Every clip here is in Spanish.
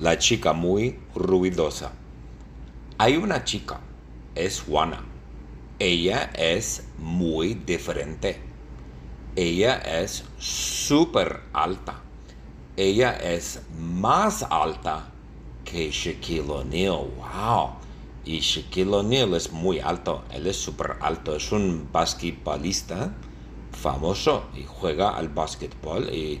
La chica muy ruidosa. Hay una chica, es Juana. Ella es muy diferente. Ella es súper alta. Ella es más alta que Shaquille O'Neal. ¡Wow! Y Shaquille O'Neal es muy alto. Él es súper alto. Es un basquetbolista famoso y juega al basquetbol y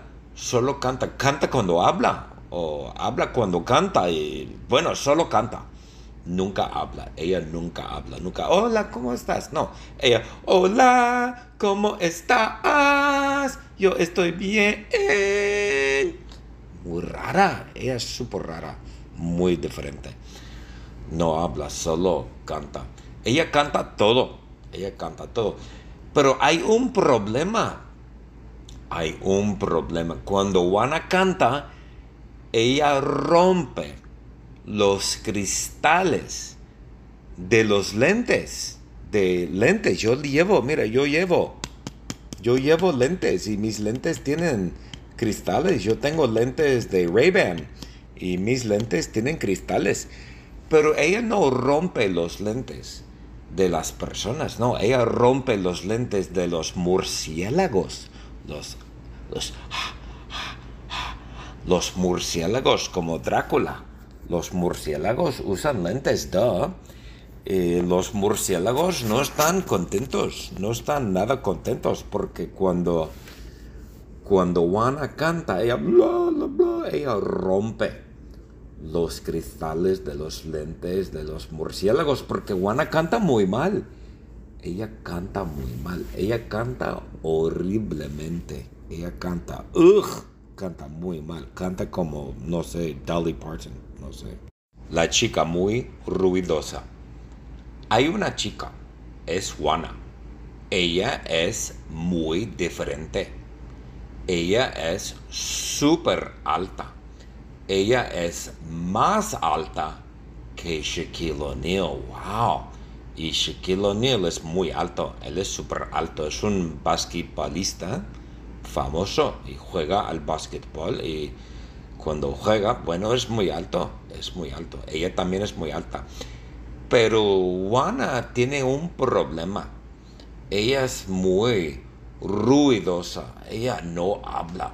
solo canta, canta cuando habla o habla cuando canta y bueno, solo canta. Nunca habla, ella nunca habla, nunca, hola, ¿cómo estás? No, ella, hola, ¿cómo estás? Yo estoy bien. Muy rara, ella es súper rara, muy diferente. No habla, solo canta. Ella canta todo, ella canta todo. Pero hay un problema hay un problema. Cuando Juana canta, ella rompe los cristales de los lentes. De lentes. Yo llevo, mira, yo llevo. Yo llevo lentes y mis lentes tienen cristales. Yo tengo lentes de Ray-Ban y mis lentes tienen cristales. Pero ella no rompe los lentes de las personas, no. Ella rompe los lentes de los murciélagos los, los, murciélagos como Drácula. Los murciélagos usan lentes, ¿no? los murciélagos no están contentos, no están nada contentos porque cuando, cuando Juana canta, ella, ella rompe los cristales de los lentes de los murciélagos porque Juana canta muy mal ella canta muy mal. Ella canta horriblemente. Ella canta, ugh, canta muy mal. Canta como, no sé, Dolly Parton, no sé. La chica muy ruidosa. Hay una chica, es Juana. Ella es muy diferente. Ella es súper alta. Ella es más alta que Shaquille O'Neal. ¡Wow! Y Shaquille O'Neal es muy alto, él es súper alto, es un basquetbolista famoso y juega al basquetbol y cuando juega, bueno, es muy alto, es muy alto. Ella también es muy alta. Pero Juana tiene un problema. Ella es muy ruidosa, ella no habla.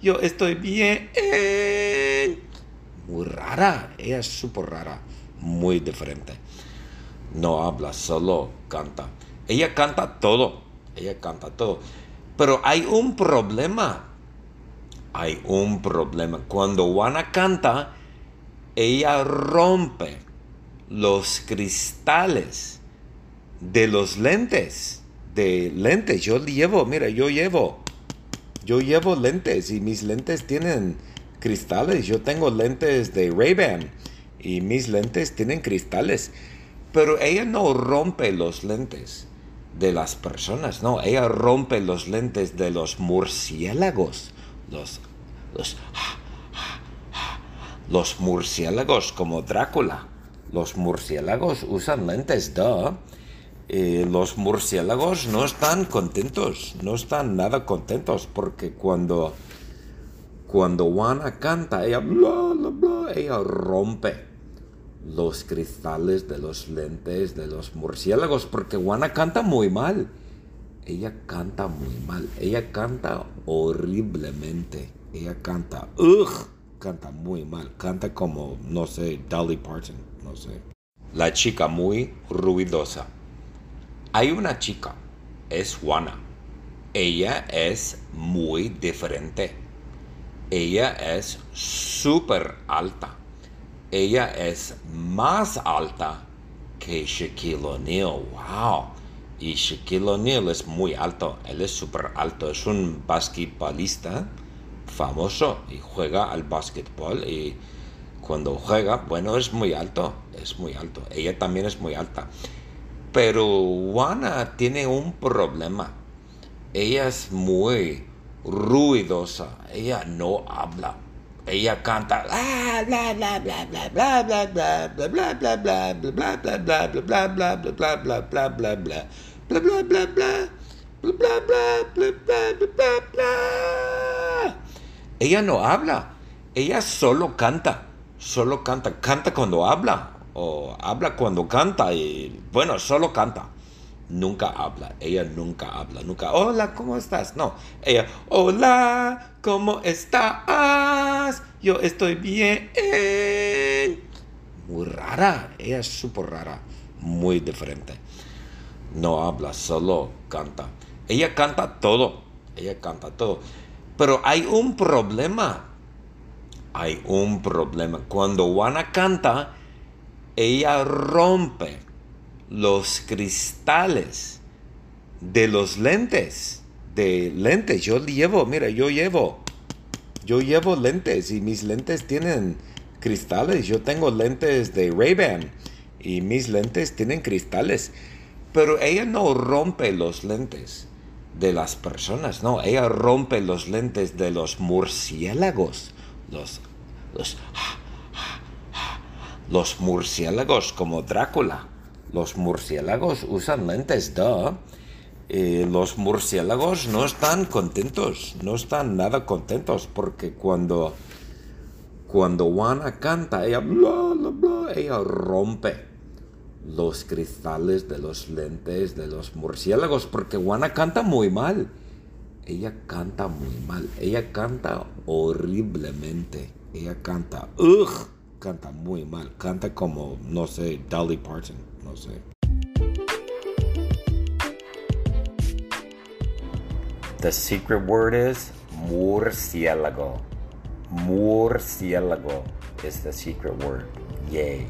Yo estoy bien. Muy rara, ella es súper rara, muy diferente no habla, solo canta. Ella canta todo, ella canta todo. Pero hay un problema, hay un problema. Cuando Juana canta, ella rompe los cristales de los lentes, de lentes. Yo llevo, mira, yo llevo, yo llevo lentes y mis lentes tienen cristales. Yo tengo lentes de Ray-Ban y mis lentes tienen cristales. Pero ella no rompe los lentes de las personas, no, ella rompe los lentes de los murciélagos. Los, los, los murciélagos como Drácula. Los murciélagos usan lentes, ¿no? los murciélagos no están contentos, no están nada contentos porque cuando, cuando Juana canta, ella, ella rompe los cristales de los lentes de los murciélagos, porque Juana canta muy mal. Ella canta muy mal, ella canta horriblemente, ella canta, ugh, canta muy mal. Canta como, no sé, Dolly Parton, no sé. La chica muy ruidosa. Hay una chica, es Juana. Ella es muy diferente. Ella es súper alta. Ella es más alta que Shaquille O'Neal. ¡Wow! Y Shaquille O'Neal es muy alto. Él es súper alto. Es un basquetbolista famoso y juega al basquetbol y cuando juega, bueno, es muy alto, es muy alto. Ella también es muy alta. Pero Juana tiene un problema. Ella es muy ruidosa. Ella no habla. Ella canta bla bla bla bla bla bla bla bla bla ella no habla, ella solo canta, solo canta, canta cuando habla o habla cuando canta y bueno, solo canta. Nunca habla, ella nunca habla, nunca, hola, ¿cómo estás? No, ella, hola, ¿cómo estás? Yo estoy bien. Muy rara, ella es súper rara, muy diferente. No habla, solo canta. Ella canta todo, ella canta todo. Pero hay un problema. Hay un problema. Cuando Juana canta, ella rompe los cristales de los lentes. De lentes. Yo llevo, mira, yo llevo. Yo llevo lentes y mis lentes tienen cristales. Yo tengo lentes de Ray-Ban y mis lentes tienen cristales. Pero ella no rompe los lentes de las personas, no, ella rompe los lentes de los murciélagos, los, los, los murciélagos como Drácula. Los murciélagos usan lentes, ¿no? los murciélagos no están contentos, no están nada contentos porque cuando, cuando Juana canta, ella, bla, bla, bla, ella rompe los cristales de los lentes de los murciélagos, porque Juana canta muy mal. Ella canta muy mal. Ella canta horriblemente. Ella canta, ugh, canta muy mal. Canta como, no sé, Dolly Parton, no sé. The secret word is murciélago. Murciélago is the secret word. Yay.